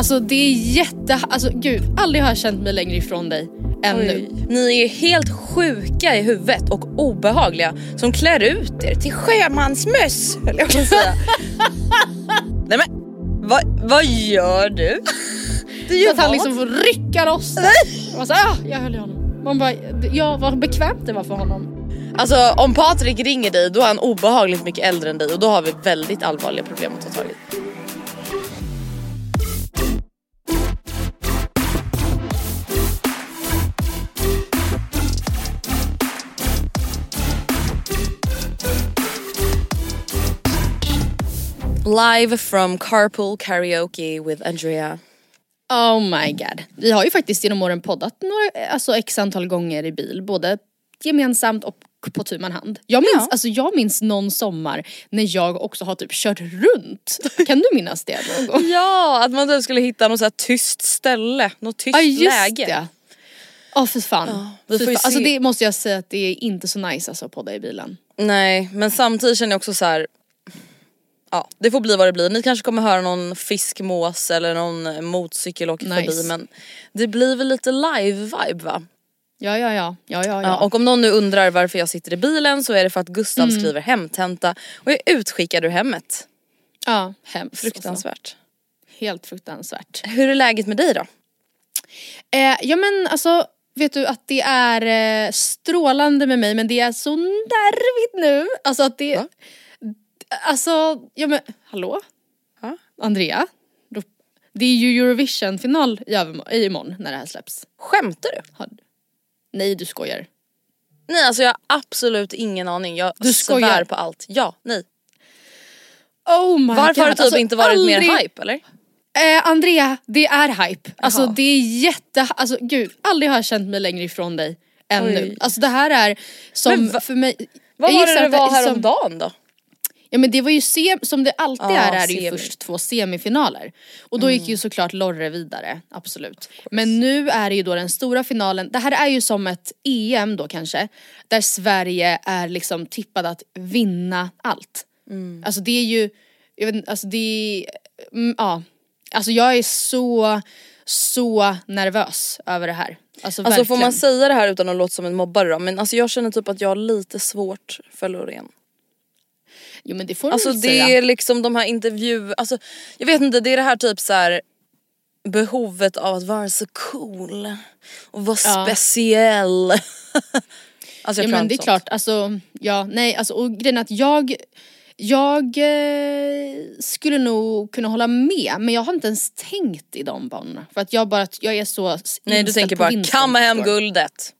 Alltså det är jätte... Alltså gud, aldrig har jag känt mig längre ifrån dig än nu. Ni är helt sjuka i huvudet och obehagliga som klär ut er till sjömansmöss höll jag på att säga. Nej men vad, vad gör du? Du Så gör att han vad? liksom får rycka loss så, ah, jag höll i honom. Man bara, ja vad bekvämt det var för honom. Alltså om Patrik ringer dig då är han obehagligt mycket äldre än dig och då har vi väldigt allvarliga problem att ta tag i. Live from Carpool Karaoke with Andrea. Oh my god. Vi har ju faktiskt genom åren poddat några, alltså x antal gånger i bil. Både gemensamt och på tu man hand. Jag minns, Ja. alltså jag minns någon sommar när jag också har typ kört runt. Kan du minnas det någon gång? Ja, att man typ skulle hitta något så här tyst ställe, något tyst Ja just läge. det. Ja för fan. vi Fy fan. Alltså det måste jag säga att det är inte så nice alltså att podda i bilen. Nej, men samtidigt känner jag också så här. Ja, det får bli vad det blir. Ni kanske kommer höra någon fiskmås eller någon motorcykel åka Nice. förbi men det blir väl lite live-vibe va? Ja ja ja. ja, ja, Ja. och om någon nu undrar varför jag sitter i bilen så är det för att Gustav Mm. skriver hemtenta och är utskickad ur hemmet. ja hemskt. Fruktansvärt. Alltså. Helt fruktansvärt. Hur är läget med dig då? Eh, ja men alltså vet du att det är eh, strålande med mig men det är så nervigt nu. Alltså att det... Va? Alltså, ja men hallå? Ja? Andrea? Det är ju Eurovision-final i imorgon när det här släpps. Skämtar du? Har- Nej du skojar. Nej alltså jag har absolut ingen aning. Jag Du svär på allt. Ja, nej. Oh my Varför har det God, typ alltså, inte varit mer aldrig- hype eller? Eh, Andrea, det är hype. Alltså det är jätte, alltså gud, aldrig har jag känt mig längre ifrån dig än Oj. nu. Alltså det här är som för mig. Vad var det det var är som- häromdagen då? Ja men det var ju sem, som det alltid Ja, är, är det ju först två semifinaler. Och då gick Mm. ju såklart Lorre vidare, absolut. Men nu är det ju då den stora finalen, det här är ju som ett EM då kanske, där Sverige är liksom tippad att vinna allt. Mm. Alltså det är ju, jag vet alltså det är, mm, ja. Alltså jag är så, så nervös över det här. Alltså, Alltså får man säga det här utan att låta som en mobbare då? Men alltså jag känner typ att jag har lite svårt för Loreen. Jo men det får du Alltså det säga. är liksom de här intervjuerna, alltså jag vet inte det är det här typ så här behovet av att vara så cool och vara Ja. speciell. alltså jag Ja men det är sånt. klart, alltså ja nej alltså och grejen är att jag jag eh, skulle nog kunna hålla med men jag har inte ens tänkt i de banorna. För att jag bara, jag är så Nej du tänker bara kamma hem du? guldet.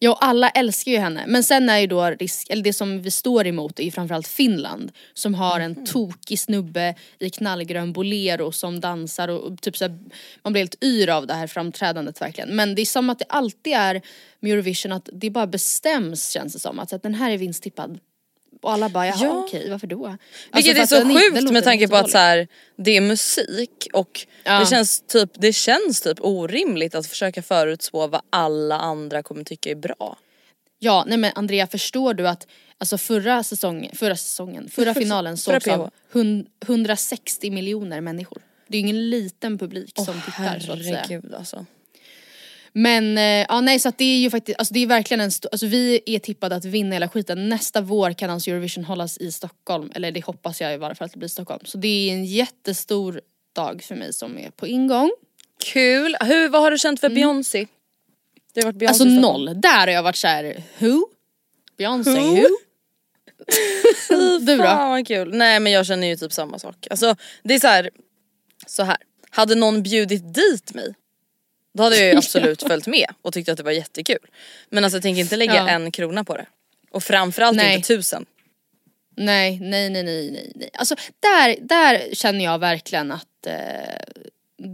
Ja och alla älskar ju henne. Men sen är ju då risk, eller det som vi står emot är ju framförallt Finland. Som har en tokig snubbe i knallgrön bolero som dansar och, och typ så här, man blir helt yr av det här framträdandet verkligen. Men det är som att det alltid är med Eurovision att det bara bestäms känns det som. Att, att den här är vinsttippad. Och alla bara jaha Ja. okej varför då? Alltså, Vilket är så sjukt med tanke på att så här, det är musik och Ja. det, känns typ, det känns typ orimligt att försöka förutspå vad alla andra kommer tycka är bra. Ja, nej men Andrea förstår du att alltså förra säsongen, förra säsongen, förra finalen Förra sågs av PH. hun- 160 miljoner människor. Det är ju ingen liten publik som tittar så att säga. Herregud alltså. Men eh, ja nej så det är ju faktiskt, alltså det är verkligen en alltså vi är tippade att vinna hela skiten. Nästa vår kan alltså Eurovision hållas i Stockholm, eller det hoppas jag i varje fall att det blir Stockholm. Så det är en jättestor dag för mig som är på ingång. Kul! Hur, vad har du känt för Beyoncé? Det har varit Beyoncé Alltså noll, där har jag varit såhär, who? Beyoncé, Who? who? du då? Fan vad kul. Nej men jag känner ju typ samma sak. Alltså det är så här, så här. hade någon bjudit dit mig då hade jag ju absolut följt med och tyckt att det var jättekul. Men alltså jag tänker inte lägga Ja. en krona på det. Och framförallt Nej. inte tusen. Nej, nej, nej, nej, nej, nej. Alltså där, där känner jag verkligen att eh,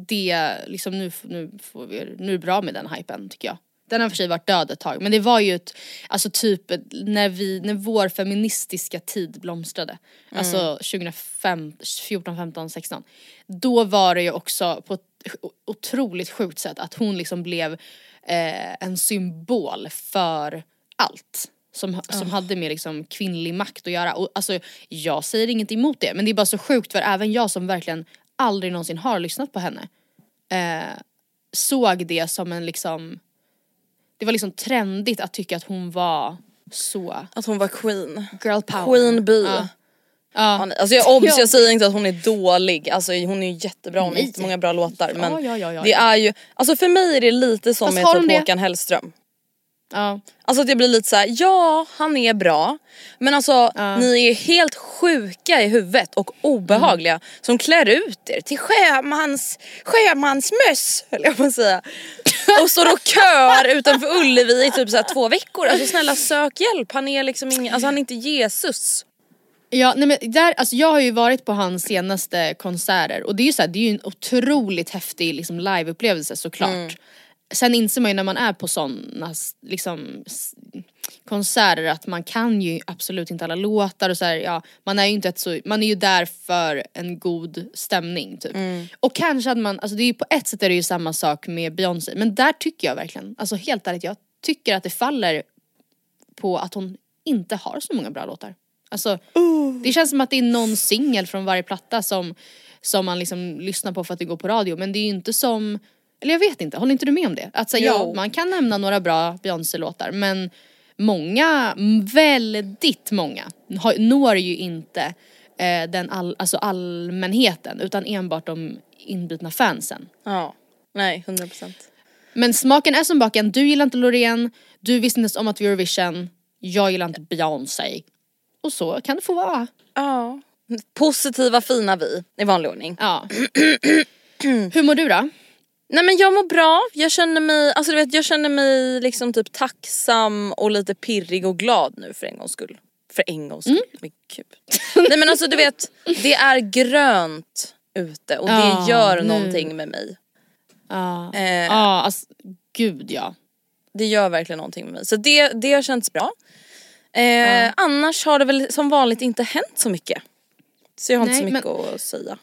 det, liksom nu, nu, får vi, nu är det bra med den hypen tycker jag. Den har för sig varit död ett tag men det var ju ett, alltså typ när vi, när vår feministiska tid blomstrade. Alltså 2005, 14, 15, 16. Då var det ju också på ett otroligt sjukt sätt att hon liksom blev eh, en symbol för allt. Som, som hade med liksom kvinnlig makt att göra. Och alltså, jag säger inget emot det men det är bara så sjukt för även jag som verkligen aldrig någonsin har lyssnat på henne eh, såg det som en liksom det var liksom trendigt att tycka att hon var så Att hon var queen. girl power. Queen bee. Ja. Ja, Ja. Alltså jag, obs, Ja. jag säger inte att hon är dålig, alltså hon är ju jättebra, hon har jättemånga bra låtar men Ja, ja, ja, ja, det ja. är ju, alltså för mig är det lite som Fast med typ det? Håkan Hellström. Ja. Alltså att jag blir lite så här: ja han är bra men alltså ni är helt sjuka i huvudet och obehagliga Mm. som klär ut er till sjömans, sjömansmöss höll jag på att säga. och står och kör utanför Ullevi i typ så två veckor. Alltså snälla sök hjälp, han är liksom ingen, alltså han är inte Jesus. Ja, nej men där, alltså jag har ju varit på hans senaste konserter och det är ju så här, det är ju en otroligt häftig liksom, liveupplevelse såklart. Mm. Sen inser man ju när man är på sådana liksom, konserter att man kan ju absolut inte alla låtar och så här, ja, man är ju inte ett så, man är ju där för en god stämning typ. Mm. Och kanske hade man, alltså det är ju på ett sätt är det ju samma sak med Beyoncé men där tycker jag verkligen, alltså helt ärligt jag tycker att det faller på att hon inte har så många bra låtar. Alltså, det känns som att det är någon singel från varje platta som, som man liksom lyssnar på för att det går på radio men det är ju inte som, eller jag vet inte, håller inte du med om det? Att så, ja, man kan nämna några bra Beyoncé-låtar men många, väldigt många, har, når ju inte eh, den all, alltså allmänheten utan enbart de inbitna fansen. Ja, nej 100%. Men smaken är som baken, du gillar inte Loreen, du visste inte ens om att vi Eurovision, jag gillar inte Beyoncé. Och så kan det få vara. Ja. Positiva fina vi i vanlig ordning. Ja. Hur mår du då? Nej men jag mår bra, jag känner mig, alltså du vet jag känner mig liksom typ tacksam och lite pirrig och glad nu för en gångs skull. För en gångs skull, men gud. Nej men alltså du vet, det är grönt ute och det gör nu. någonting med mig. Ja, Eh, ja alltså, gud ja. Det gör verkligen någonting med mig. Så det, det har känts bra. Eh, Annars har det väl som vanligt inte hänt så mycket. Så jag har inte Nej, så mycket att säga.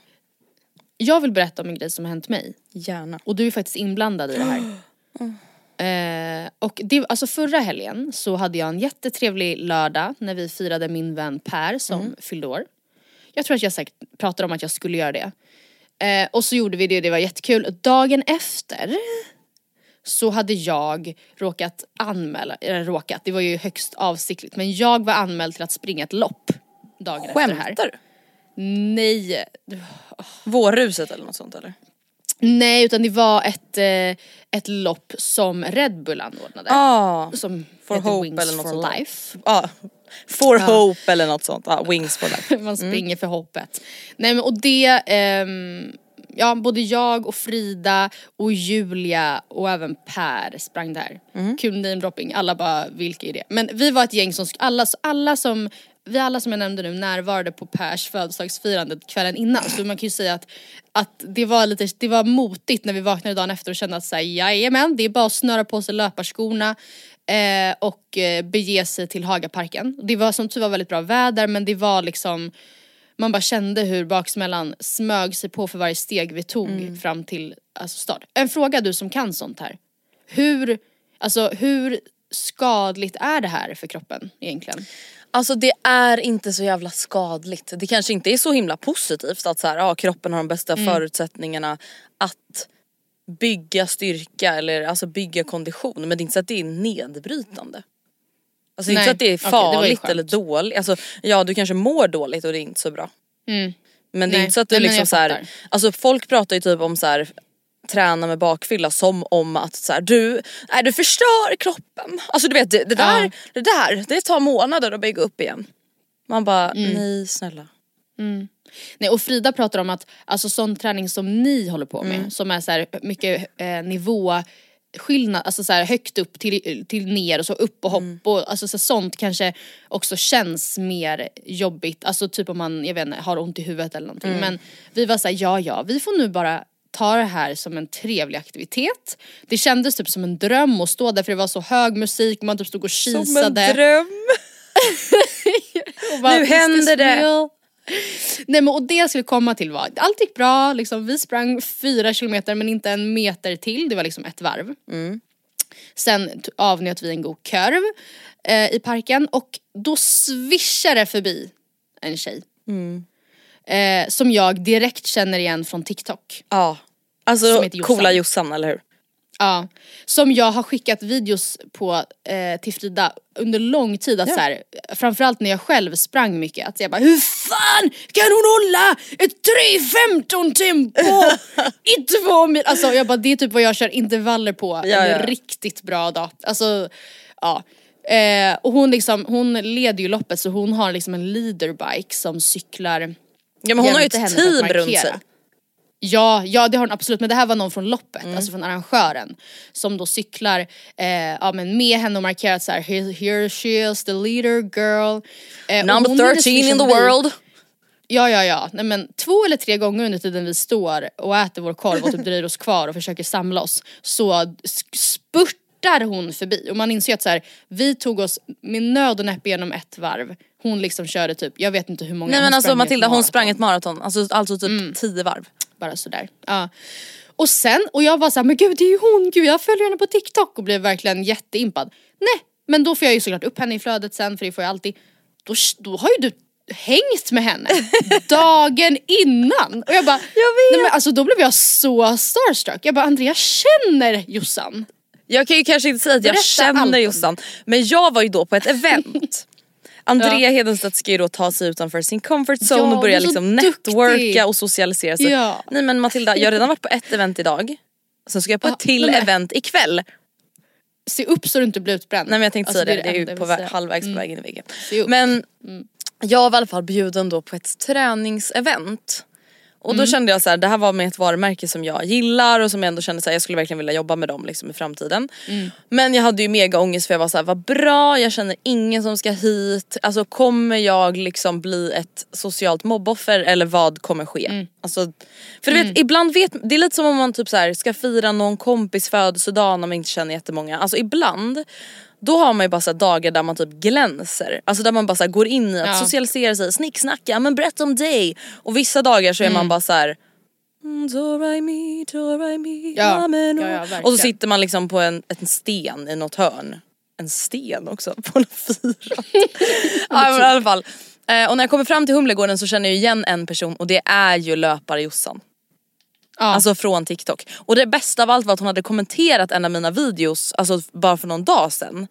Jag vill berätta om en grej som har hänt mig. Gärna. Och du är faktiskt inblandad i det här. Eh, och det, alltså förra helgen så hade jag en jättetrevlig lördag när vi firade min vän Per som fyllde år. Jag tror att jag säkert pratade om att jag skulle göra det. Eh, och så gjorde vi det och det var jättekul. Dagen efter så hade jag råkat anmäla, eller råkat, det var ju högst avsiktligt, men jag var anmäld till att springa ett lopp dagen efter det här. Skämtar du? Nej, Vårruset eller något sånt eller? nej utan det var ett, eh, ett lopp som Red Bull anordnade. Ja. Som For Hope Wings eller något for sånt. Life. Ja. For Hope eller något sånt. Ja, wings for life. Man springer för hoppet. Nej men och det, ehm, ja både jag och Frida och Julia och även Per sprang där. Kul namedropping, alla bara vilka är det? Men vi var ett gäng som, alla, alla som vi alla som jag nämnde nu närvarade på Pers födelsedagsfirande kvällen innan så man kan ju säga att, att det var lite, det var motigt när vi vaknade dagen efter och kände att såhär jajamän det är bara att snöra på sig löparskorna eh, och eh, bege sig till Hagaparken. Det var som tur var väldigt bra väder men det var liksom man bara kände hur baksmällan smög sig på för varje steg vi tog fram till alltså, start. En fråga du som kan sånt här. Hur, alltså hur skadligt är det här för kroppen egentligen? Alltså det är inte så jävla skadligt. Det kanske inte är så himla positivt att så här, ja, kroppen har de bästa Mm. förutsättningarna att bygga styrka eller alltså bygga kondition men det är inte så att det är nedbrytande. Alltså det Nej, inte så att det är det farligt skönt. eller dåligt. Alltså, ja du kanske mår dåligt och det är inte så bra. Mm. Men det är Nej, inte så att du nej, liksom så här, alltså folk pratar ju typ om så här träna med bakfylla som om att så här, du, nej, du förstör kroppen. Alltså du vet det, det, där, Ja. det där det tar månader att bygga upp igen. Man bara Mm. nej snälla. Nej och Frida pratar om att alltså sån träning som ni håller på med Mm. som är så här mycket eh, nivå skillnad, alltså så här högt upp till, till ner och så upp och hopp Mm. och alltså så sånt kanske också känns mer jobbigt, alltså typ om man, jag vet inte, har ont i huvudet eller någonting. Mm. Men vi var såhär, ja ja, vi får nu bara ta det här som en trevlig aktivitet. Det kändes typ som en dröm att stå där för det var så hög musik, man typ stod och kisade. Som en dröm. Bara, Nu "Is this händer det." real? Nej men och det jag skulle komma till var, allt gick bra, liksom, vi sprang fyra kilometer men inte en meter till, det var liksom ett varv. Sen t- avnjöt vi en god kurv eh, i parken och då svischade förbi en tjej. Eh, som jag direkt känner igen från TikTok. Ja. Alltså coola Jossan eller hur? Ja, som jag har skickat videos på till till Frida under lång tid. Att så här, framförallt när jag själv sprang mycket. Att jag bara hur fan kan hon hålla ett 3.15 tempo i två mil? Alltså jag bara det är typ vad jag kör intervaller på Ja, en ja. riktigt bra dag. Alltså ja. Eh, och hon liksom, hon leder ju loppet så hon har liksom en leaderbike som cyklar Ja men hon har ju ett team runt sig. Ja, ja det har hon absolut men det här var någon från loppet, Mm. alltså från arrangören. Som då cyklar eh, ja, men med henne och markerar så här, here, here she is the leader girl. Eh, Number hon hade 13 in the world. Ja ja ja, nej men två eller tre gånger under tiden vi står och äter vår korv och typ dröjer oss kvar och försöker samla oss så spurtar hon förbi och man inser att så här, vi tog oss med nöd och näppe genom ett varv. Hon liksom körde typ, jag vet inte hur många Nej men alltså Matilda hon sprang ett maraton, alltså, alltså typ 10 varv. Bara sådär. Ja. Och sen, och jag var såhär, men gud det är ju hon, gud jag följer henne på TikTok och blev verkligen jätteimpad. Nej, men då får jag ju såklart upp henne i flödet sen för det får jag alltid. Då, då har ju du hängt med henne dagen innan. Och jag bara, Jag vet. Nej, men alltså då blev jag så starstruck. Jag bara, Andrea jag känner Jossan. Jag kan ju kanske inte säga att jag Berätta känner allt Jossan men jag var ju då på ett event. Andrea Hedenstedt ska ju då ta sig utanför sin comfort zone Ja, och börja liksom duktig. networka och socialisera sig. Ja. Nej men Matilda, jag har redan varit på ett event idag. Sen ska jag på ett Ja, till nej, event ikväll. Se upp så du inte blir utbränd. Nej men jag tänkte Alltså, säga det, det är ju på vä- halvvägs Mm. på väg in i väggen. Men jag var i alla fall bjuden då på ett träningsevent. Och då kände jag så här, det här var med ett varumärke som jag gillar och som jag ändå kände så här, jag skulle verkligen vilja jobba med dem liksom i framtiden. Men jag hade ju mega ångest för jag var så här, vad bra, jag känner ingen som ska hit. Alltså kommer jag liksom bli ett socialt mobboffer eller vad kommer ske? Alltså, för du vet ibland vet, det är lite som om man typ så här, ska fira någon kompis födelsedag när man inte känner jättemånga. Alltså ibland då har man ju bara så dagar där man typ glänser. Alltså där man bara går in i att Ja. socialisera sig, snicksnacka, men berätta om dig. Och vissa dagar så är Mm. man bara så här. "Mm, Do me, do I me, Ja, ja, ja, oh." verkligen. Och så sitter man liksom på en, en sten i något hörn. En sten också, på en fyra. ja men i alla fall. Eh, och när jag kommer fram till Humlegården så känner jag igen en person och det är ju löpare Jossan. Ja. Alltså från TikTok. Och det bästa av allt var att hon hade kommenterat en av mina videos, alltså bara för någon dag sedan.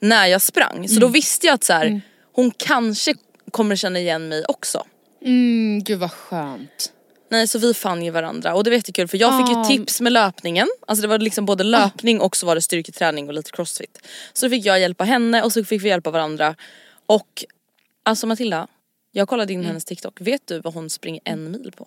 När jag sprang. Så då visste jag att så här, hon kanske kommer känna igen mig också. mm, gud vad skönt. Nej så vi fann ju varandra och det var jättekul för jag fick Ah. ju tips med löpningen. Alltså det var liksom både löpning och så var det styrketräning och lite crossfit. Så då fick jag hjälpa henne och så fick vi hjälpa varandra. Och alltså Matilda, jag kollade in hennes TikTok. Vet du vad hon springer en mil på?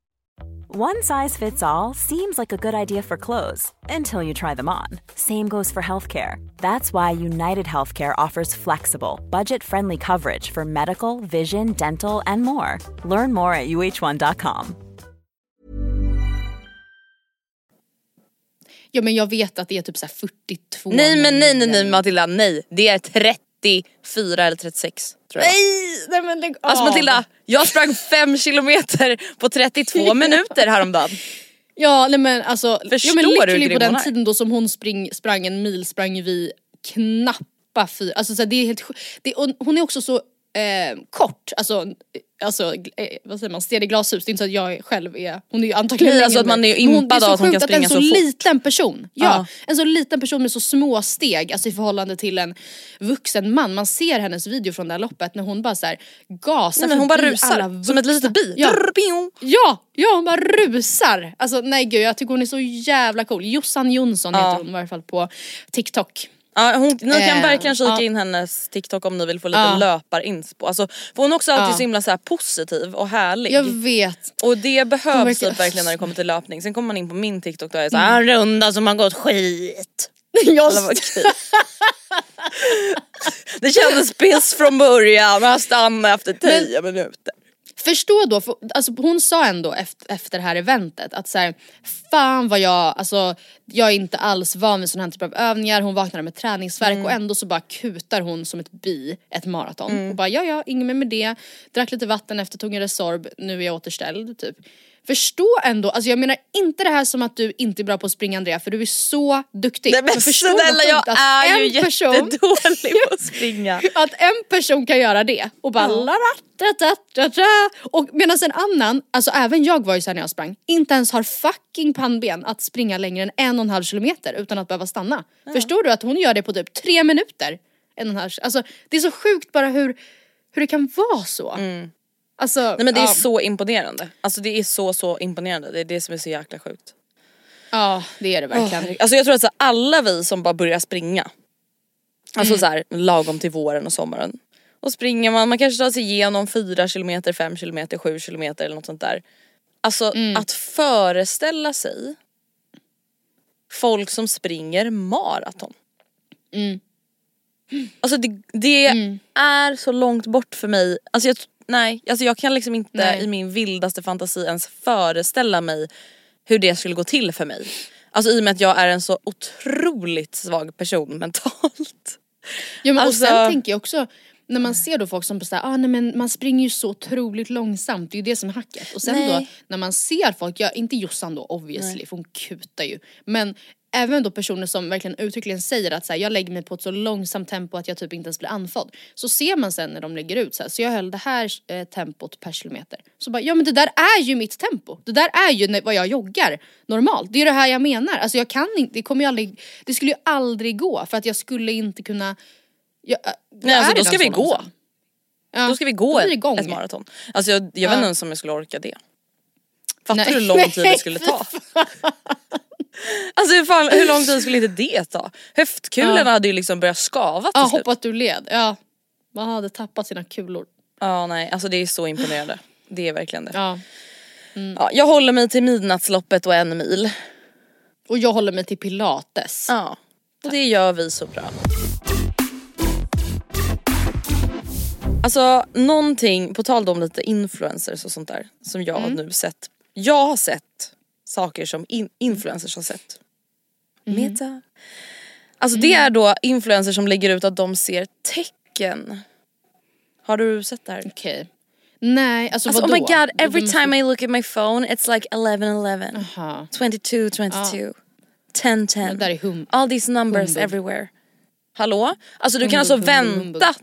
One size fits all seems like a good idea for clothes until you try them on. Same goes for healthcare. That's why United Healthcare offers flexible, budget friendly coverage for medical, vision, dental, and more. Learn more at uh1.com. Ja men jag vet att det är typ så här 42 Nej men nej nej nej miljoner. Matilda, nej. Det är 34 eller 36 tror jag. Nej, nej men lägg Alltså av. Matilda, jag sprang 5 kilometer på 32 minuter häromdagen. Ja nej men alltså, Förstår ja, men du literally grym på den tiden då som hon spring, sprang en mil sprang vi knappa fyra, alltså så här, det är helt det, Hon är också så eh, kort, alltså, alltså eh, vad säger man, i glashus, det är inte så att jag själv är, hon är ju antagligen Nej, alltså att man är impad det är av att hon kan att springa en så så fort. liten person, ja, Ja. en så liten person med så små steg, alltså i förhållande till en vuxen man. Man ser hennes video från det här loppet när hon bara så här gasar Nej, men hon bara rusar alla som ett litet bi. Ja. Ja, ja hon bara rusar! Alltså nej gud jag tycker hon är så jävla cool. Jossan Jonsson Ja. heter hon i varje fall på TikTok. Ja, hon, ni kan Eh, verkligen kika ja. in hennes TikTok om ni vill få lite Ja. löparinspo. Alltså, för hon är också alltid Ja. så himla så positiv och härlig. Jag vet. Och det behövs verkligen- typ verkligen när det kommer till löpning. Sen kommer man in på min TikTok då är såhär, en runda som har gått skit. Okej. det kändes piss från början, jag stannade efter 10 minuter. Förstå då, för, alltså hon sa ändå efter, efter det här eventet att så här, fan vad jag, alltså jag är inte alls van vid sån här typ av övningar, hon vaknade med träningsvärk Mm. och ändå så bara kutar hon som ett bi ett maraton. Och bara ja ja, inget mer med det, drack lite vatten efter, tog en Resorb, nu är jag återställd typ. Förstå ändå, alltså jag menar inte det här som att du inte är bra på att springa Andrea för du är så duktig. Nej men förstå vad snälla jag är ju person- jättedålig på att springa. att en person kan göra det och bara da. och medan en annan, alltså även jag var ju såhär när jag sprang, inte ens har fucking pannben att springa längre än en och en halv kilometer utan att behöva stanna. Förstår du att hon gör det på typ tre minuter? En och en halv, alltså det är så sjukt bara hur, hur det kan vara så. Alltså, Nej men det är ja, så imponerande. Alltså det är så så imponerande, det är det som är så jäkla sjukt. ja det är det verkligen. Åh, Alltså jag tror att så alla vi som bara börjar springa, alltså så här, lagom till våren och sommaren. Och springer man, man kanske tar sig igenom 4 km, 5 km, 7 km eller något sånt där. Alltså att föreställa sig folk som springer maraton. Alltså det, det är så långt bort för mig. Alltså jag, nej, alltså jag kan liksom inte Nej. i min vildaste fantasi ens föreställa mig hur det skulle gå till för mig. Alltså i och med att jag är en så otroligt svag person mentalt. Ja, men Alltså- och sen tänker jag också när man ser då folk som såhär, ah, nej men man springer ju så otroligt långsamt, det är ju det som är hacket. Och sen Nej. då när man ser folk, ja inte Jossan då obviously för hon kutar ju. Men även då personer som verkligen uttryckligen säger att så här, jag lägger mig på ett så långsamt tempo att jag typ inte ens blir andfådd. Så ser man sen när de lägger ut så här, så jag höll det här eh, tempot per kilometer. Så bara, ja men det där är ju mitt tempo. Det där är ju vad jag joggar normalt. Det är det här jag menar. Alltså jag kan inte, det kommer ju aldrig, det skulle ju aldrig gå för att jag skulle inte kunna jag, jag Nej, alltså då ska vi gå. långsam. Ja, Då ska vi gå ett, ett maraton. Alltså jag, jag Ja. vet inte ens om jag skulle orka det. Fattar Nej. du hur lång tid det skulle ta? Alltså hur, fan, hur lång tid skulle inte det ta? Höftkulorna Ja. hade ju liksom börjat skava till Ja, slut. hoppat ur led. Ja. Man hade tappat sina kulor. Ja nej alltså det är så imponerande. Det är verkligen det. Ja. Ja, jag håller mig till midnattsloppet och en mil. Och jag håller mig till pilates. Ja. Och det gör vi så bra. Alltså någonting, på tal om lite influencers och sånt där som jag har nu sett. Jag har sett saker som in- influencers har sett. Meta. Alltså det är då influencers som lägger ut att de ser tecken. Har du sett det här? Okej. Nej, alltså, Alltså, oh vadå? my god, every time I look at my phone it's like 11-11. Aha. 22, 22. 10, 10. Det där är hum. All these numbers Humbug. everywhere. Hallå? Alltså du kan Humbug, alltså humbug, vänta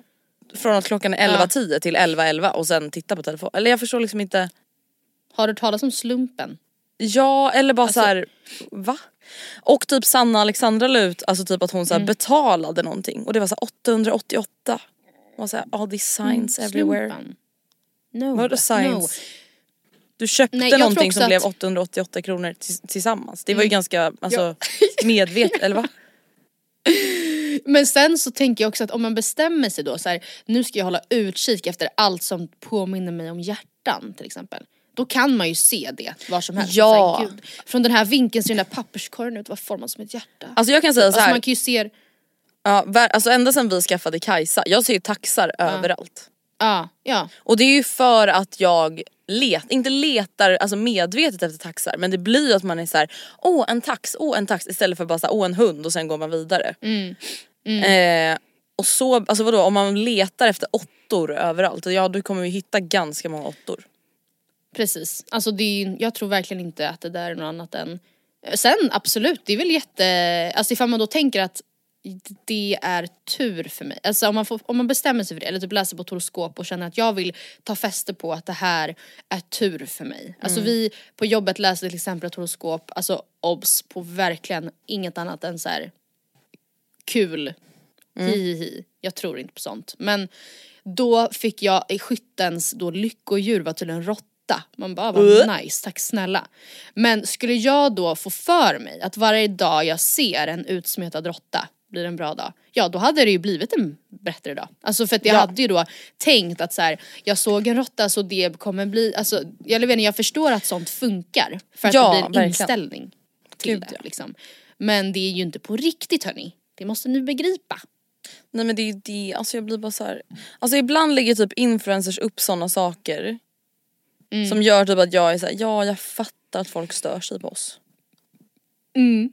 från att klockan är 11.10 till 11.11 och sen titta på telefon. Eller jag förstår liksom inte. Har du talas om slumpen? Ja eller bara Alltså- så här. va? Och typ Sanna Alexandra la ut alltså typ att hon så Mm. betalade någonting och det var så här 888. Och så här, all these signs everywhere. Mm, Slumpen. No. Vadå No. signs? Du köpte Nej, någonting som att- blev 888 kronor tillsammans. Det var ju ganska alltså, Ja. medvetet, eller va? Men sen så tänker jag också att om man bestämmer sig då så här, nu ska jag hålla utkik efter allt som påminner mig om hjärtan till exempel. Då kan man ju se det var som helst. Ja. Här, gud, från den här vinkeln ser den där papperskorgen ut, var formad som ett hjärta. Alltså jag kan säga så Alltså man kan ju se, Ja, alltså ända sedan vi skaffade Kajsa, jag ser ju taxar överallt. ja, ja. Och det är ju för att jag let, inte letar alltså medvetet efter taxar men det blir ju att man är så här: åh en tax, åh en tax istället för bara så här, åh en hund och sen går man vidare. Eh, och så, alltså vadå om man letar efter åttor överallt, ja då kommer vi hitta ganska många åttor. Precis, alltså det är, jag tror verkligen inte att det där är något annat än Sen absolut, det är väl jätte, alltså ifall man då tänker att det är tur för mig. Alltså om man, får, om man bestämmer sig för det eller typ läser på horoskop och känner att jag vill ta fäste på att det här är tur för mig. Alltså vi på jobbet läste till exempel ett horoskop, alltså obs på verkligen inget annat än så här kul. Hi, hi, hi. Jag tror inte på sånt. Men då fick jag i skyttens då lyckodjur var tydligen råtta. Man bara vad nice, tack snälla. Men skulle jag då få för mig att varje dag jag ser en utsmetad råtta blir en bra dag. Ja då hade det ju blivit en bättre dag. Alltså för att jag Ja. hade ju då tänkt att så här, jag såg en råtta så det kommer bli, alltså jag vet inte, jag förstår att sånt funkar. För att Ja, det blir en verkligen. inställning till Gud, det ja. liksom. Men det är ju inte på riktigt hörni. Det måste ni begripa. Nej men det är ju det, alltså jag blir bara så här. Alltså ibland lägger typ influencers upp sådana saker som gör typ att jag är såhär, ja jag fattar att folk stör sig på oss. Nej,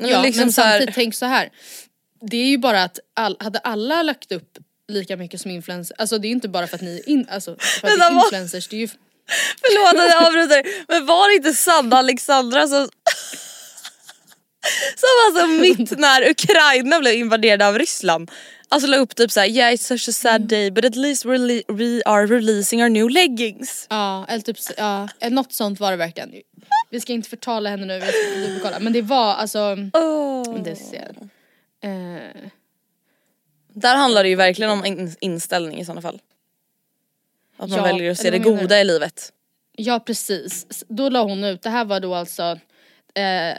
men Ja, liksom men så här- samtidigt, tänk så här. Det är ju bara att all, hade alla lagt upp lika mycket som influencers, alltså det är ju inte bara för att ni är, in, alltså, för att det är influencers, det är ju Förlåt att jag avbryter men var det inte Sanna Alexandra som som alltså mitt när Ukraina blev invaderade av Ryssland Alltså la upp typ såhär yeah it's such a sad day but at least we're we are releasing our new leggings. Ja, eller typ, ja, eh, något sånt var det verkligen. Vi ska inte förtala henne nu, vi ska dubbelkolla. Men det var alltså, Oh. det ser. Eh, Där handlar det ju verkligen om in- inställning i sådana fall. Att man Ja, väljer att se det menar goda du? i livet. ja precis, då la hon ut, det här var då alltså eh,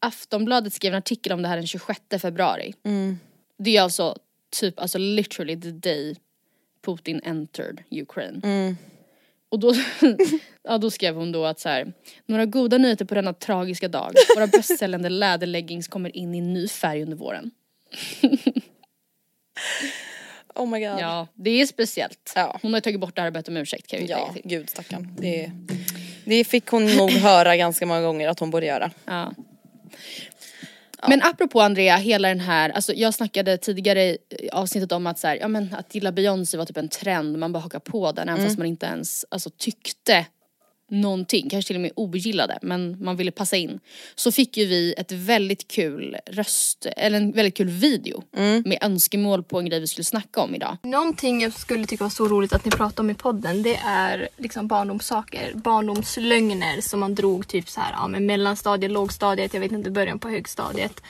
Aftonbladet skrev en artikel om det här den 26 februari. Det är alltså typ, alltså literally the day Putin entered Ukraine. Och då, ja, då skrev hon då att så här, några goda nyheter på denna tragiska dag. Våra bästsäljande läderleggings kommer in i ny färg under våren. Oh my god. Ja, det är speciellt. Ja. Hon har tagit bort det här och bett om ursäkt kan jag ju Ja, till. gud stackarn. Det, det fick hon nog höra ganska många gånger att hon borde göra. Ja. Men apropå Andrea, hela den här, alltså jag snackade tidigare i avsnittet om att så här, ja men att gilla Beyoncé var typ en trend, man bara hakar på den även fast man inte ens alltså, tyckte någonting, kanske till och med ogillade men man ville passa in. Så fick ju vi ett väldigt kul röst, eller en väldigt kul video med önskemål på en grej vi skulle snacka om idag. Någonting jag skulle tycka var så roligt att ni pratar om i podden det är liksom barndomssaker. Barndomslögner som man drog typ så här, ja, med mellanstadiet, lågstadiet, jag vet inte, början på högstadiet.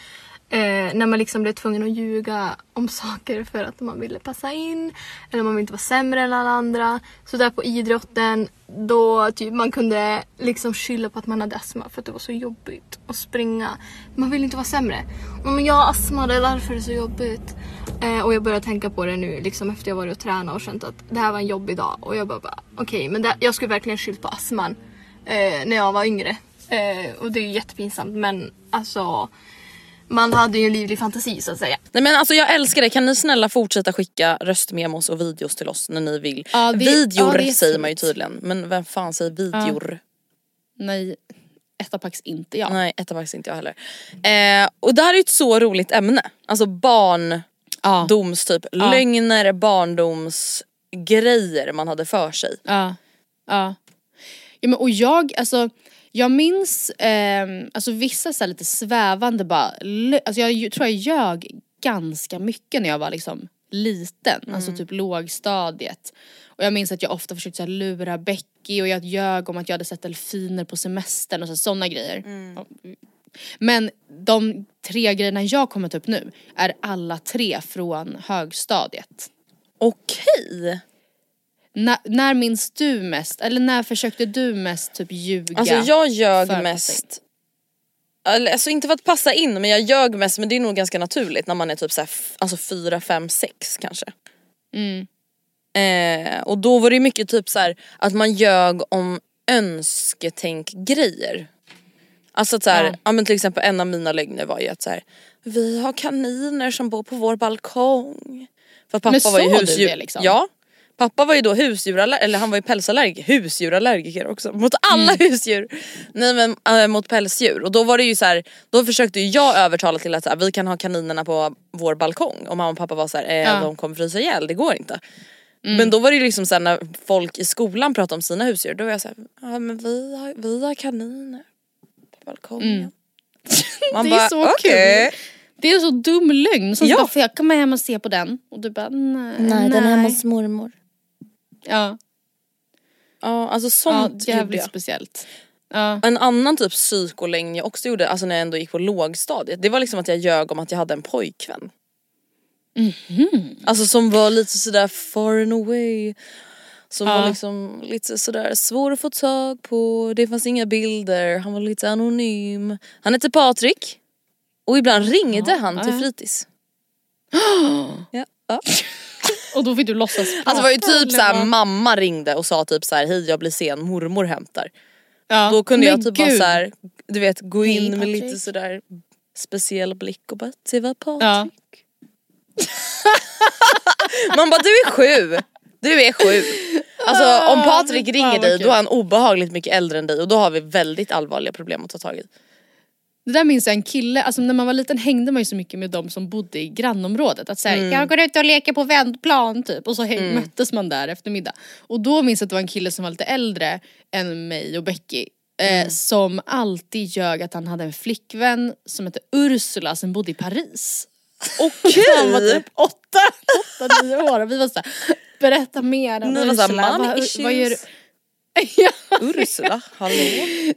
Eh, när man liksom blev tvungen att ljuga om saker för att man ville passa in. Eller man ville inte vara sämre än alla andra. Så där på idrotten, då typ man kunde liksom skylla på att man hade astma för att det var så jobbigt att springa. Man ville inte vara sämre. Men jag har astma, det är därför det är så jobbigt. Eh, och jag börjar tänka på det nu liksom efter jag varit och tränat och känt att det här var en jobbig dag. Och jag bara, bara okej men det, jag skulle verkligen skyllt på astman eh, när jag var yngre. Eh, och det är ju jättepinsamt men alltså man hade ju en livlig fantasi så att säga. Nej men alltså jag älskar det, kan ni snälla fortsätta skicka röstmemos och videos till oss när ni vill? Ja, det- Videor ja, säger man ju tydligen men vem fan säger videor? Nej, Etapax inte jag. Nej etapax inte jag heller. Eh, och det här är ju ett så roligt ämne. Alltså barndoms Ja. typ, lögner, barndomsgrejer man hade för sig. Ja. Ja. ja men, och jag, alltså jag minns ehm, alltså vissa så lite svävande bara, alltså jag tror jag ljög ganska mycket när jag var liksom liten, alltså typ lågstadiet. Och jag minns att jag ofta försökte så lura Becky och jag ljög om att jag hade sett delfiner på semestern och så, sådana grejer. Ja. Men de tre grejerna jag kommer ta upp nu är alla tre från högstadiet. Okej. När, när minns du mest, eller när försökte du mest typ ljuga? Alltså jag ljög mest Alltså inte för att passa in men jag ljög mest men det är nog ganska naturligt när man är typ såhär, alltså 4, 5, 6 kanske. Mm. Eh, och då var det mycket typ så här att man ljög om önsketänk-grejer. Alltså att så här, Ja. ja. men till exempel en av mina lögner var ju att så här, vi har kaniner som bor på vår balkong. För pappa Men var ju sa du husdjur. det liksom? Ja. Pappa var ju då husdjurallergiker, eller han var ju pälsallergiker, husdjurallergiker också. Mot alla Mm. husdjur. Nej men äh, mot pälsdjur. Och då var det ju så här, då försökte jag övertala till att så här, vi kan ha kaninerna på vår balkong. Och mamma och pappa var så här, eh, Ja. de kommer frysa ihjäl, det går inte. Men då var det ju liksom såhär när folk i skolan pratade om sina husdjur, då var jag såhär, ja men vi har, vi har kaniner på balkongen. Man Det är så "Okej." kul. Det är en så dum lögn. Som Ja. bara, får jag komma hem och se på den? Och du bara, nej. mormor. Ja, Ja alltså ja sånt gjorde jävligt speciellt. Ja. En annan typ psykolängd jag också gjorde, alltså när jag ändå gick på lågstadiet, det var liksom att jag ljög om att jag hade en pojkvän. Alltså som var lite sådär far and away. Som Ja. var liksom lite sådär svår att få tag på, det fanns inga bilder, han var lite anonym. Han hette Patrik. Och ibland ringde han till ja. fritids. ja. Och då fick du låtsas Alltså det var ju prata, typ såhär mamma ringde och sa typ såhär hej jag blir sen, mormor hämtar. ja. Då kunde Men jag typ bara gud. såhär, du vet gå in med Patrik. lite sådär speciell blick och bara det var Patrik. Ja. Man bara du är sju, du är sju. Alltså om Patrik fan ringer dig då är han obehagligt mycket äldre än dig och då har vi väldigt allvarliga problem att ta tag i. Det där minns jag en kille, alltså när man var liten hängde man ju så mycket med de som bodde i grannområdet. Att säga jag går ut och leker på vändplan typ och så häng, möttes man där efter middag. Och då minns jag att det var en kille som var lite äldre än mig och Becky. Eh, som alltid ljög att han hade en flickvän som hette Ursula som bodde i Paris. Okej! Han var typ åtta, åtta, nio år och vi var såhär berätta mer om Ni var såhär, Ursula. "Mommy Vad- vad gör du?" Ursula, hallå?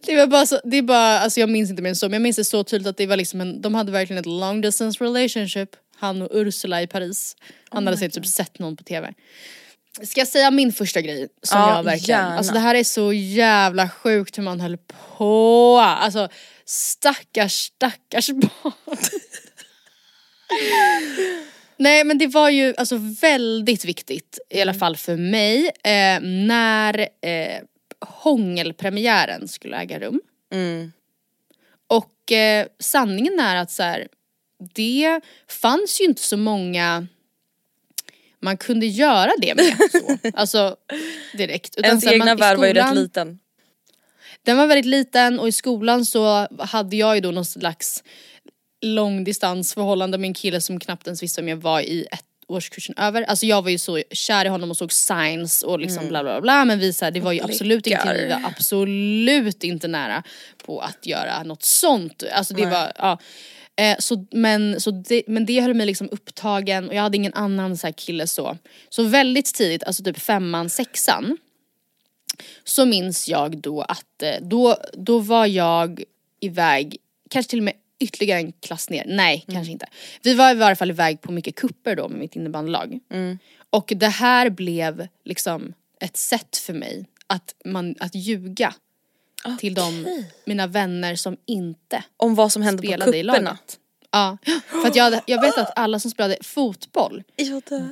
Det var bara så, det är bara, alltså jag minns inte mer än så men jag minns det så tydligt att det var liksom en, de hade verkligen ett long distance relationship. Han och Ursula i Paris. Han hade sett, typ sett någon på tv. Ska jag säga min första grej som Ja, jag verkligen, gärna. alltså det här är så jävla sjukt hur man höll på. Alltså stackars stackars barn. Nej men det var ju alltså väldigt viktigt i alla fall för mig eh, när eh, hångelpremiären skulle äga rum. Mm. Och eh, sanningen är att så här, det fanns ju inte så många man kunde göra det med. Så. Alltså direkt. Utan Ens här, egna man, värld var ju rätt liten. Den var väldigt liten och i skolan så hade jag ju då någon slags långdistansförhållande med en kille som knappt ens visste om jag var i ett årskursen över. Alltså jag var ju så kär i honom och såg signs och liksom bla bla bla men vi så här, det var ju absolut inte, vi var absolut inte nära på att göra något sånt. Alltså det var, ja. Eh, så, men, så det, men det höll mig liksom upptagen och jag hade ingen annan så här kille så. Så väldigt tidigt, alltså typ femman, sexan så minns jag då att eh, då, då var jag iväg, kanske till och med ytterligare en klass ner, nej kanske inte. Vi var i varje fall iväg på mycket kupper då med mitt innebandylag. Och det här blev liksom ett sätt för mig att, man, att ljuga till de, mina vänner som inte Om vad som hände på kupperna. Ja, för att jag, hade, jag vet att alla som spelade fotboll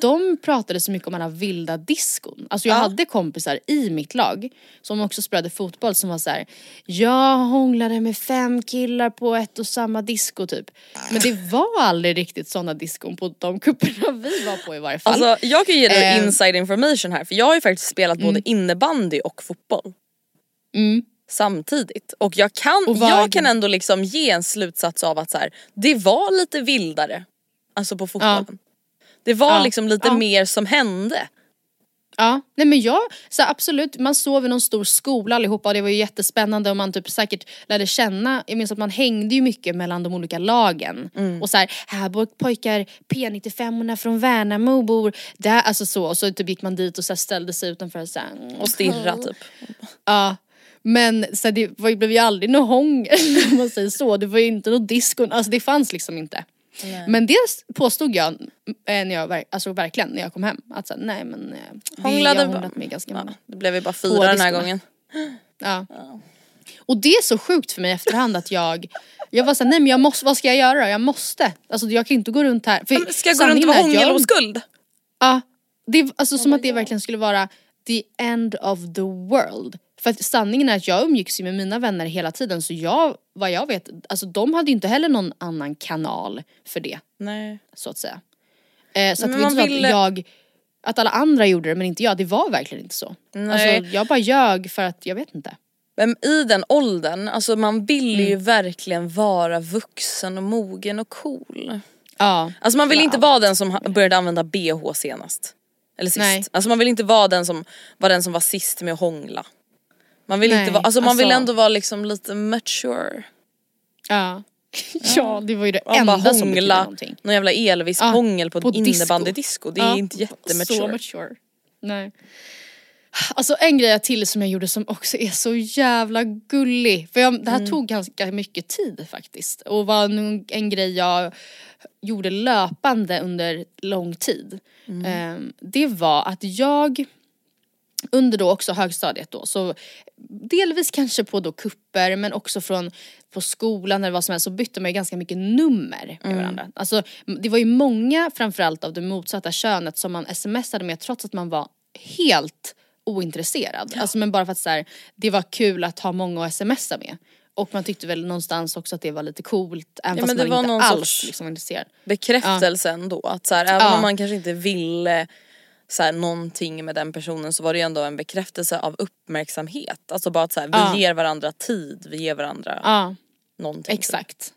de pratade så mycket om alla vilda diskon. Alltså jag Ja. hade kompisar i mitt lag som också spelade fotboll som var så här. Jag hånglade med fem killar på ett och samma disco typ. Men det var aldrig riktigt sådana diskon på de kupperna vi var på i varje fall. Alltså jag kan ge dig Eh. inside information här för jag har ju faktiskt spelat både innebandy och fotboll. mm. Samtidigt. Och jag kan, Och jag kan ändå liksom ge en slutsats av att så här, det var lite vildare. Alltså på fotbollen. Det var Ja. liksom lite Ja. mer som hände. Ja, nej men jag, så absolut, man sov i någon stor skola allihopa och det var ju jättespännande och man typ säkert lärde känna, jag minns att man hängde ju mycket mellan de olika lagen. Och så här, här bor pojkar P95 från Värnamo bor där, alltså så och så typ gick man dit och så ställde sig utanför så här, Och stirra typ. Ja. Men så det var, blev ju aldrig något hångel om man säger så. Det var ju inte något disco, alltså det fanns liksom inte. Men det påstod jag, eh, när jag alltså verkligen när jag kom hem. Att så nej men eh, det, Hånglade har bara. hånglat med ganska många. Det blev ju bara På fyra den här diskorna. gången. Ja. Och det är så sjukt för mig i efterhand att jag jag var såhär, nej men jag måste, vad ska jag göra? Jag måste. Alltså jag kan inte gå runt här. För Men Ska jag gå runt och vara hångeloskuld? Ja, det alltså som att det verkligen skulle vara the end of the world. För att sanningen är att jag umgicks ju med mina vänner hela tiden så jag, vad jag vet, alltså de hade ju inte heller någon annan kanal för det Nej. så att säga. Eh, så att Men det var man inte så ville- att jag, att alla andra gjorde det men inte jag, det var verkligen inte så. Nej. Alltså jag bara ljög för att jag vet inte. Men i den åldern, alltså man vill Mm. ju verkligen vara vuxen och mogen och cool. Ja. Alltså man vill Ja. inte vara den som började använda bh senast. Eller sist. Nej. Alltså man vill inte vara den som var den som var sist med att hångla. Man vill Nej, inte vara, alltså man vill alltså- ändå vara liksom lite mature. Ja. ja, det var ju det Man enda bara som betydde någonting. någon jävla Elvis-hångel på, på ett disco. innebandydisco. Det är Ja, inte Så jättemature. mature. Nej. Alltså en grej till som jag gjorde som också är så jävla gullig. För jag, det här tog ganska mycket tid faktiskt. Och var nog en grej jag gjorde löpande under lång tid. Ehm, det var att jag under då också högstadiet då så delvis kanske på då kupper men också från på skolan eller vad som helst så bytte man ju ganska mycket nummer med varandra. Alltså det var ju många framförallt av det motsatta könet som man smsade med trots att man var helt ointresserad. Alltså men bara för att så här, det var kul att ha många att smsa med. Och man tyckte väl någonstans också att det var lite coolt även Ja, fast man inte alls liksom intresserad. Bekräftelsen då, att så här, även Ja. om man kanske inte ville så här, någonting med den personen så var det ju ändå en bekräftelse av uppmärksamhet. Alltså bara att så här, vi Ja. ger varandra tid, vi ger varandra Ja. någonting. Exakt.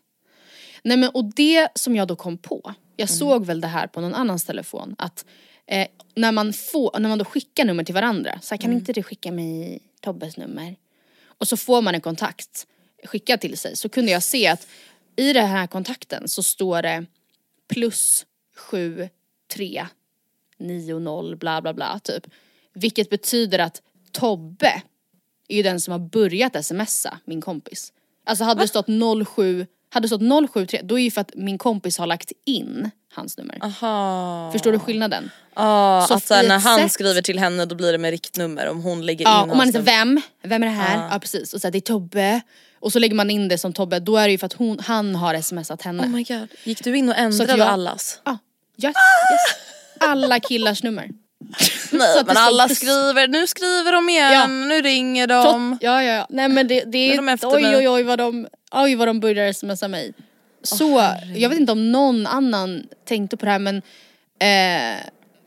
Nej men och det som jag då kom på, jag såg väl det här på någon annans telefon att eh, när, man får, när man då skickar nummer till varandra, så här, kan inte du skicka mig Tobbes nummer? Och så får man en kontakt skickad till sig så kunde jag se att i den här kontakten så står det plus 7 3 9 0 bla bla bla typ. Vilket betyder att Tobbe är ju den som har börjat smsa min kompis. Alltså hade det stått 07, hade det stått 073 då är ju för att min kompis har lagt in hans nummer. Aha. Förstår du skillnaden? Ja, Så att så här, i när han sätt- skriver till henne då blir det med riktnummer om hon lägger Ja, in och man nummer. vem? Vem är det här? Ja, precis. Och så här, det är Tobbe. Och så lägger man in det som Tobbe, då är det ju för att hon, han har smsat henne. Oh my god. Gick du in och ändrade jag- allas? Ja, yes, yes. Alla killars nummer. Nej men alla skriver, nu skriver de igen, Ja. nu ringer de. ja, ja, ja. Nej men det, det är är, de oj oj oj vad de, oj vad de börjar smsa mig. Så, jag vet inte om någon annan tänkte på det här men eh,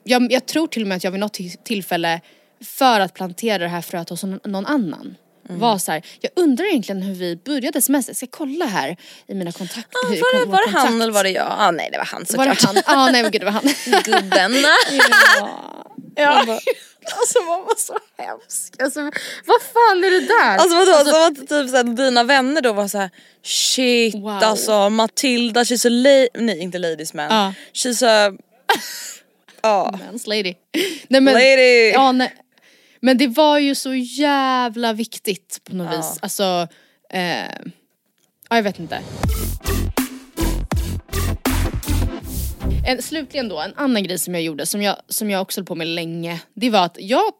jag, jag tror till och med att jag vid något till- tillfälle för att plantera det här fröet hos någon annan Mm. var så här, jag undrar egentligen hur vi började sms, jag ska kolla här i mina kontakter. Ah, var, det, var det han eller var det jag? Ah, nej det var han Var det såklart. han? Ja ah, nej men gud det var han. Gubben. ja. Alltså man var så hemsk. Alltså vad fan är det där? Alltså vadå, som att typ såhär, dina vänner då var såhär shit Wow. alltså Matilda she's a lady, nej inte ladies man, Ja. she's a, ja Men's lady. Nej, men, lady. Ja, nej. Men det var ju så jävla viktigt på något Ja. vis. Alltså, eh, ja, jag vet inte. En, slutligen då, en annan grej som jag gjorde som jag, som jag också höll på med länge. Det var att jag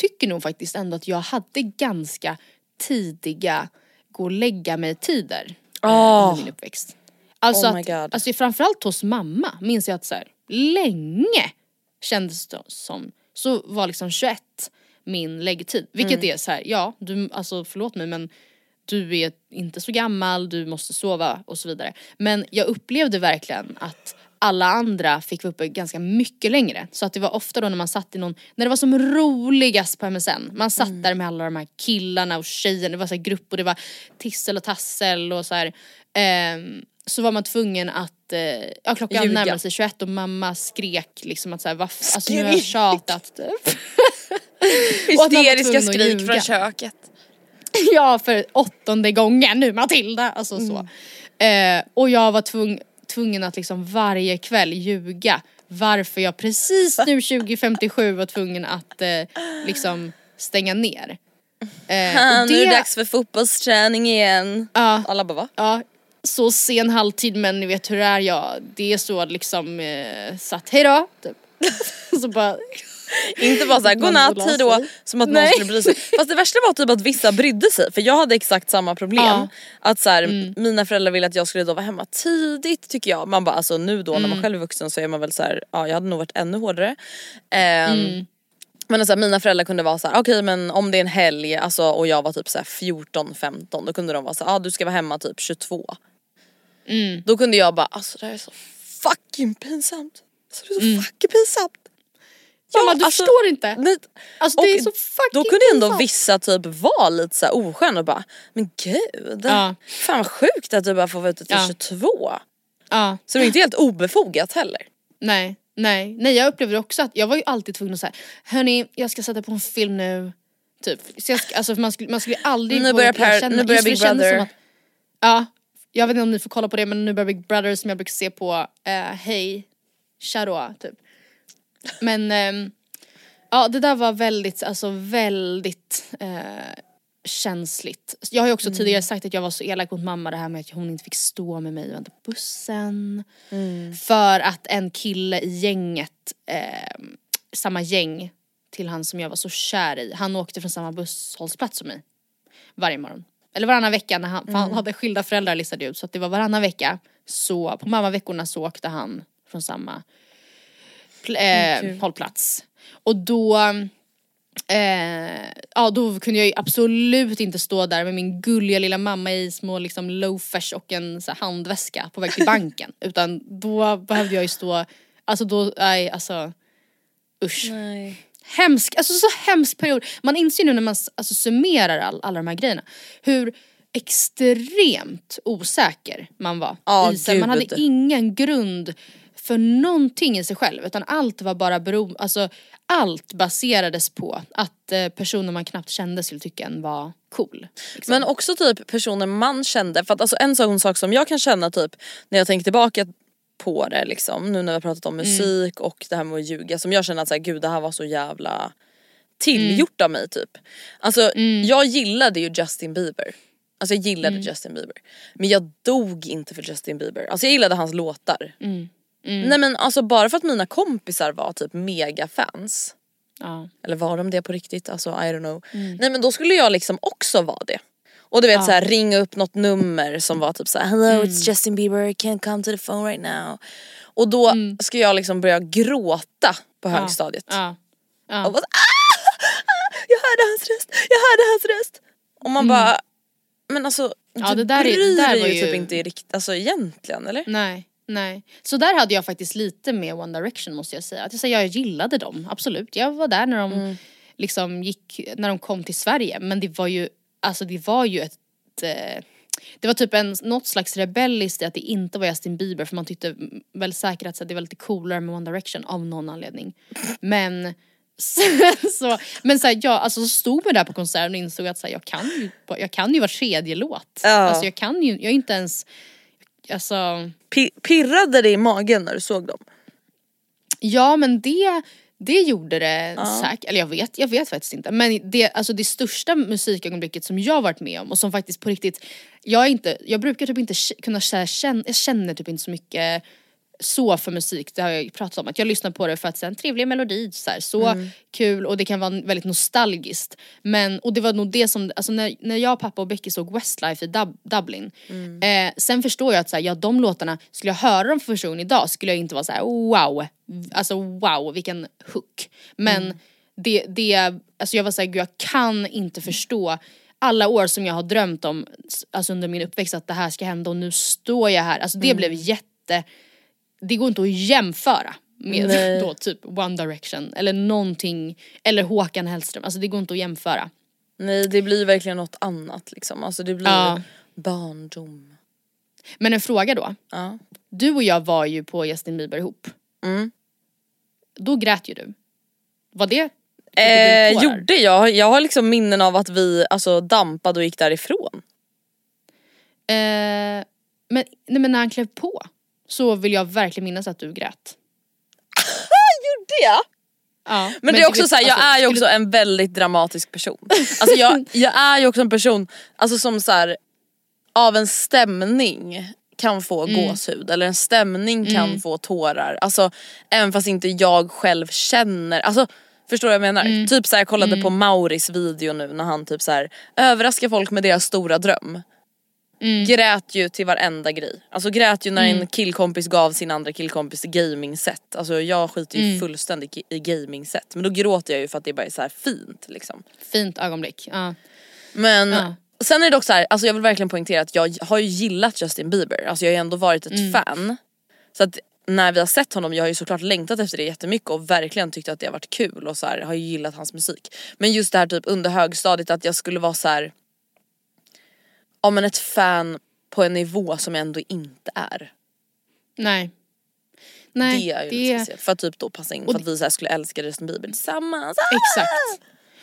tycker nog faktiskt ändå att jag hade ganska tidiga gå och lägga mig tider eh, Åh. under min uppväxt. Alltså, Oh att, alltså framförallt hos mamma minns jag att så här, länge kändes det som, så var liksom 21 min läggtid. Vilket Mm. är så här, ja, du, alltså förlåt mig men du är inte så gammal, du måste sova och så vidare. Men jag upplevde verkligen att alla andra fick vara uppe ganska mycket längre. Så att det var ofta då när man satt i någon, när det var som roligast på MSN. Man satt Mm. där med alla de här killarna och tjejerna, det var så här grupp och det var tissel och tassel och så här. Ehm, så var man tvungen att, eh, ja klockan Ljuga. närmade sig 21 och mamma skrek liksom att såhär, alltså nu har jag tjatat typ. Hysteriska skrik från köket. Ja för åttonde gången nu Matilda, alltså så. Mm. Eh, och jag var tvung, tvungen att liksom varje kväll ljuga varför jag precis nu 2057 var tvungen att eh, liksom stänga ner. Eh, Ah, och Nu är det dags för fotbollsträning igen. Ja. Alla bara va? Ja, så sen halvtid men ni vet hur det är jag. Det är så liksom eh, satt hejdå typ. så bara Inte bara såhär godnatt, hejdå, som att någon Nej. skulle bry sig. Fast det värsta var typ att vissa brydde sig för jag hade exakt samma problem. Ja. Mm. Att så här, mina föräldrar ville att jag skulle då vara hemma tidigt tycker jag. Man bara alltså nu då när Mm. man själv är vuxen så är man väl så här, ja jag hade nog varit ännu hårdare. Ehm, Mm. Men alltså, mina föräldrar kunde vara så här: okej men om det är en helg alltså, och jag var typ så här 14-15 då kunde de vara så här, ah, du ska vara hemma typ 22. Mm. Då kunde jag bara alltså det här är så fucking pinsamt. Alltså, det är så Mm. fucking pinsamt. Mamma Ja, du alltså, förstår inte. Nej, Alltså det är så fucking Då kunde ändå pinsamt. vissa typ vara lite så här osköna och bara men gud, Ja. fan vad sjukt att du bara får vara ute till Ja. 22. Ja. Så det är inte helt obefogat heller. Nej, nej, nej jag upplevde också att jag var ju alltid tvungen att säga hörni jag ska sätta på en film nu. Typ. Så jag alltså man skulle, man skulle aldrig Nu börjar Per- nu börjar Big Brother. som Att, ja, jag vet inte om ni får kolla på det men nu börjar Big Brother som jag brukar se på eh, Hej, Charo typ. Men ehm, ja det där var väldigt, alltså väldigt eh, känsligt. Jag har ju också tidigare sagt att jag var så elak mot mamma det här med att hon inte fick stå med mig och vänta på bussen. För att en kille i gänget, eh, samma gäng till han som jag var så kär i, han åkte från samma busshållplats som mig. Varje morgon. Eller varannan vecka när han, för han hade skilda föräldrar listade ut så att det var varannan vecka. Så på mammaveckorna så åkte han från samma eh, hållplats. Och då Eh, ja då kunde jag ju absolut inte stå där med min gulliga lilla mamma i små liksom loafers och en så här, handväska på väg till banken. Utan då behövde jag ju stå, alltså då, nej alltså usch. Nej. Hemsk, alltså så hemsk period. Man inser nu när man alltså, summerar all, alla de här grejerna hur extremt osäker man var. Ja, i. Man hade ingen grund för någonting i sig själv utan allt var bara bero, alltså allt baserades på att eh, personer man knappt kände skulle tycka en var cool. liksom. Men också typ personer man kände, för att alltså en sån sak som jag kan känna typ när jag tänker tillbaka på det liksom, nu när vi har pratat om musik och det här med att ljuga som jag känner att så här, gud det här var så jävla tillgjort av mig typ. Alltså jag gillade ju Justin Bieber. Alltså jag gillade Justin Bieber. Men jag dog inte för Justin Bieber. Alltså jag gillade hans låtar. Nej men alltså bara för att mina kompisar var typ mega fans ja. eller var de det på riktigt? Alltså I don't know. Nej men då skulle jag liksom också vara det. Och du vet såhär ringa upp något nummer som var typ såhär hello it's Justin Bieber I can't come to the phone right now. Och då ska jag liksom börja gråta på högstadiet. Ja. Och bara, ah! Jag hörde hans röst, jag hörde hans röst. Och man bara men alltså Ja, du det där är- bryr dig ju ju- typ inte riktigt, alltså egentligen eller? Nej, nej. Så där hade jag faktiskt lite med One Direction måste jag säga. Att jag, jag gillade dem, absolut. Jag var där när de liksom gick, när de kom till Sverige. Men det var ju, alltså det var ju ett eh, det var typ en, något slags rebelliskt i att det inte var Justin Bieber för man tyckte väl säkert att så, det var lite coolare med One Direction av någon anledning. Men så, men så här, jag alltså, så stod man där på konserten och insåg att så här, jag, kan ju, jag kan ju var tredje låt. Ja. Alltså jag kan ju, jag är inte ens, alltså Pi- pirrade det i magen när du såg dem? Ja men det, det gjorde det säkert, eller jag vet, jag vet faktiskt inte. Men det, alltså det största musikögonblicket som jag varit med om och som faktiskt på riktigt, jag är inte, jag brukar typ inte kunna säga, känna, jag känner typ inte så mycket så för musik, det har jag pratat om. Att jag lyssnar på det för att säga en trevlig melodi, så, här, så kul och det kan vara väldigt nostalgiskt. Men, och det var nog det som, alltså när, när jag, pappa och Becky såg Westlife i Dub, Dublin. Eh, sen förstår jag att så här, ja, de låtarna, skulle jag höra dem för första gången idag skulle jag inte vara så här: wow. Alltså wow vilken hook. Men det, det, alltså jag var såhär, jag kan inte förstå alla år som jag har drömt om alltså under min uppväxt att det här ska hända och nu står jag här. Alltså det blev jätte det går inte att jämföra med Nej. då typ One Direction eller någonting, eller Håkan Hellström, alltså det går inte att jämföra. Nej det blir verkligen något annat liksom. Alltså det blir Ja. barndom. Men en fråga då, Ja. du och jag var ju på Justin Bieber ihop. Mm. Då grät ju du. Var det Eh, gjorde jag? Jag har liksom minnen av att vi alltså, dampade och gick därifrån. Eh, men, nej, men när han klev på så vill jag verkligen minnas att du grät. Gjorde jag? Ja, Men, det är också du- så här, jag alltså, är ju också en väldigt dramatisk person. Alltså jag, jag är ju också en person alltså som så här, av en stämning kan få Mm. gåshud eller en stämning kan få tårar. Alltså även fast inte jag själv känner. Alltså Förstår du vad jag menar? Mm. Typ så här, jag kollade på Mauris video nu när han typ så här överraskar folk med deras stora dröm. Mm. Grät ju till varenda grej. Alltså grät ju när en killkompis gav sin andra killkompis gaming-set. Alltså jag skiter ju Mm. fullständigt i gaming-set. Men då gråter jag ju för att det bara är så här fint liksom. Fint ögonblick. Ja. Men Ja. sen är det dock så här, alltså jag vill verkligen poängtera att jag har ju gillat Justin Bieber. Alltså jag har ju ändå varit ett Mm. fan. Så att när vi har sett honom, jag har ju såklart längtat efter det jättemycket och verkligen tyckt att det har varit kul och så här, har ju gillat hans musik. Men just det här typ under högstadiet att jag skulle vara så här. Ja men ett fan på en nivå som jag ändå inte är. Nej. Nej, det är ju det lite speciellt. För att typ då passa in, för att vi så skulle älska Justin Bieber tillsammans. Ah! Exakt.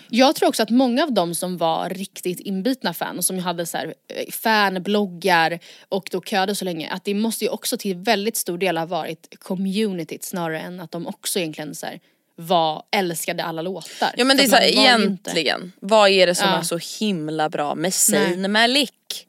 Jag tror också att många av dem som var riktigt inbitna fan och som hade så här, eh, fanbloggar och då köade så länge att det måste ju också till väldigt stor del ha varit communityt snarare än att de också egentligen så här, var, älskade alla låtar. Ja men det är För så här, att man var ju inte- egentligen, vad är det som Ja. är så himla bra med. Zayn Malik?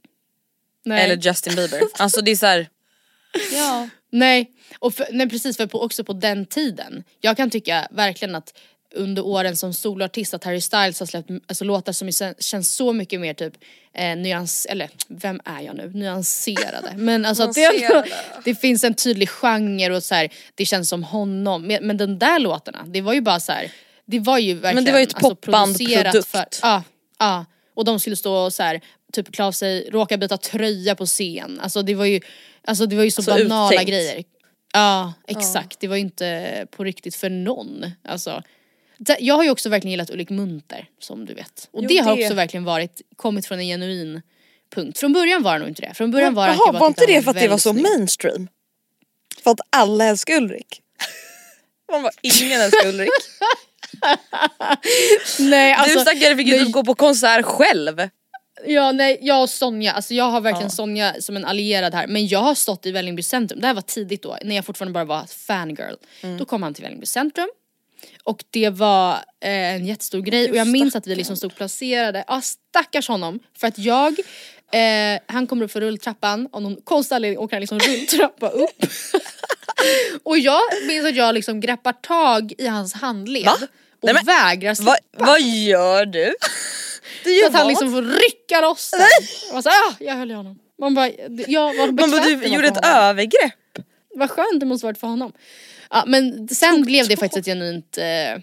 Nej. Eller Justin Bieber? Alltså det är så här, ja. Nej, och för, nej precis för på, också på den tiden. Jag kan tycka verkligen att under åren som soloartist att Harry Styles har släppt alltså, låtar som känns så mycket mer typ eh, nyans, eller vem är jag nu? Nyanserade. Men alltså att det, det finns en tydlig genre och så här, det känns som honom. Men, men den där låtarna, det var ju bara så här, det var ju verkligen Men det var ju ett alltså, popband producerat produkt. För, ja, ja. Och de skulle stå och så här, typ klä av sig, råka byta tröja på scen. Alltså det var ju, alltså, det var ju så Alltså, banala uttänkt. grejer. Ja exakt, det var ju inte på riktigt för någon. Alltså, jag har ju också verkligen gillat Ulrik Munter som du vet. Och Jo, det har det- också verkligen varit, kommit från en genuin punkt. Från början var det nog inte det. Från början var det Jaha, var inte det för att det var så mainstream? För att alla älskar Ulrik? Man bara, ingen älskar Ulrik. Nej alltså, du stackare fick ju typ gå på konsert själv. Ja nej, jag och Sonja, alltså jag har verkligen Sonja som en allierad här men jag har stått i Vällingby centrum, det här var tidigt då när jag fortfarande bara var fangirl. Då kom han till Vällingby centrum och det var eh, en jättestor grej och jag minns att vi liksom stod placerade, ja stackars honom för att jag Eh, han kommer upp för rulltrappan, av någon konstig anledning åker han liksom rulltrappa upp. och jag minns att jag liksom greppar tag i hans handled Va? och Nej, men- vägrar släppa. Va, vad gör du? Du Så gör att han liksom får rycka loss den. Och så, ah, jag höll i honom. Man bara, ja, vad Man bara, du var gjorde ett honom. övergrepp. Vad skönt det måste varit för honom. Ja, men sen blev det faktiskt ett genuint eh,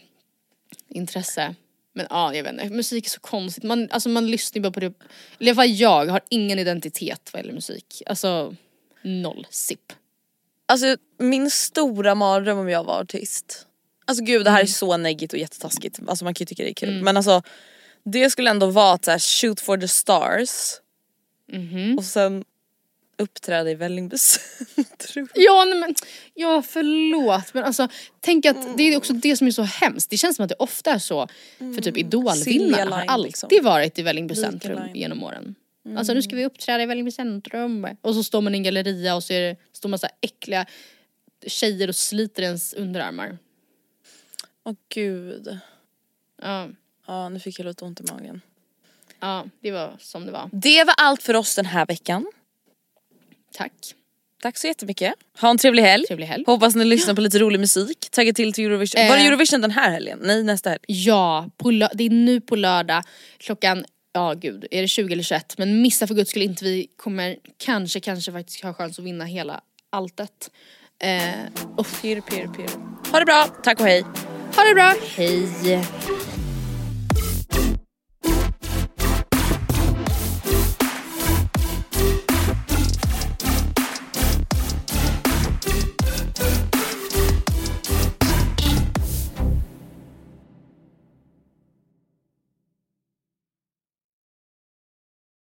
intresse. Men ja, jag vet inte, musik är så konstigt. Man, alltså, man lyssnar ju bara på det. Eller fall jag har ingen identitet vad gäller musik. Alltså noll, sipp. Alltså min stora mardröm om jag var artist. Alltså gud det här är så neggigt och jättetaskigt. Alltså man kan ju tycka det är kul. Men alltså det skulle ändå vara att så här, shoot for the stars. Och sen uppträda i Vällingby. Ja nej, men, ja förlåt men alltså tänk att det är också det som är så hemskt. Det känns som att det ofta är så för typ idolvinnarna Silja har alltid liksom. varit i Vällingby centrum genom åren. Alltså nu ska vi uppträda i Vällingby centrum och så står man i en galleria och så är det, står massa äckliga tjejer och sliter ens underarmar. Åh gud. Ja, Ja nu fick jag lite ont i magen. ja det var som det var. Det var allt för oss den här veckan. Tack. Tack så jättemycket. Ha en trevlig helg. Trevlig helg. Hoppas ni lyssnar på lite rolig musik. Tagga till till Eurovision. Var det Eh. Eurovision den här helgen? Nej nästa helg. Ja, på det är nu på lördag klockan, ja gud, är det 20 eller 21? Men missa för guds skull inte, vi kommer kanske, kanske faktiskt ha chans att vinna hela alltet. Eh, uff. Pirr, pirr, pirr. Ha det bra, tack och hej. Ha det bra, hej!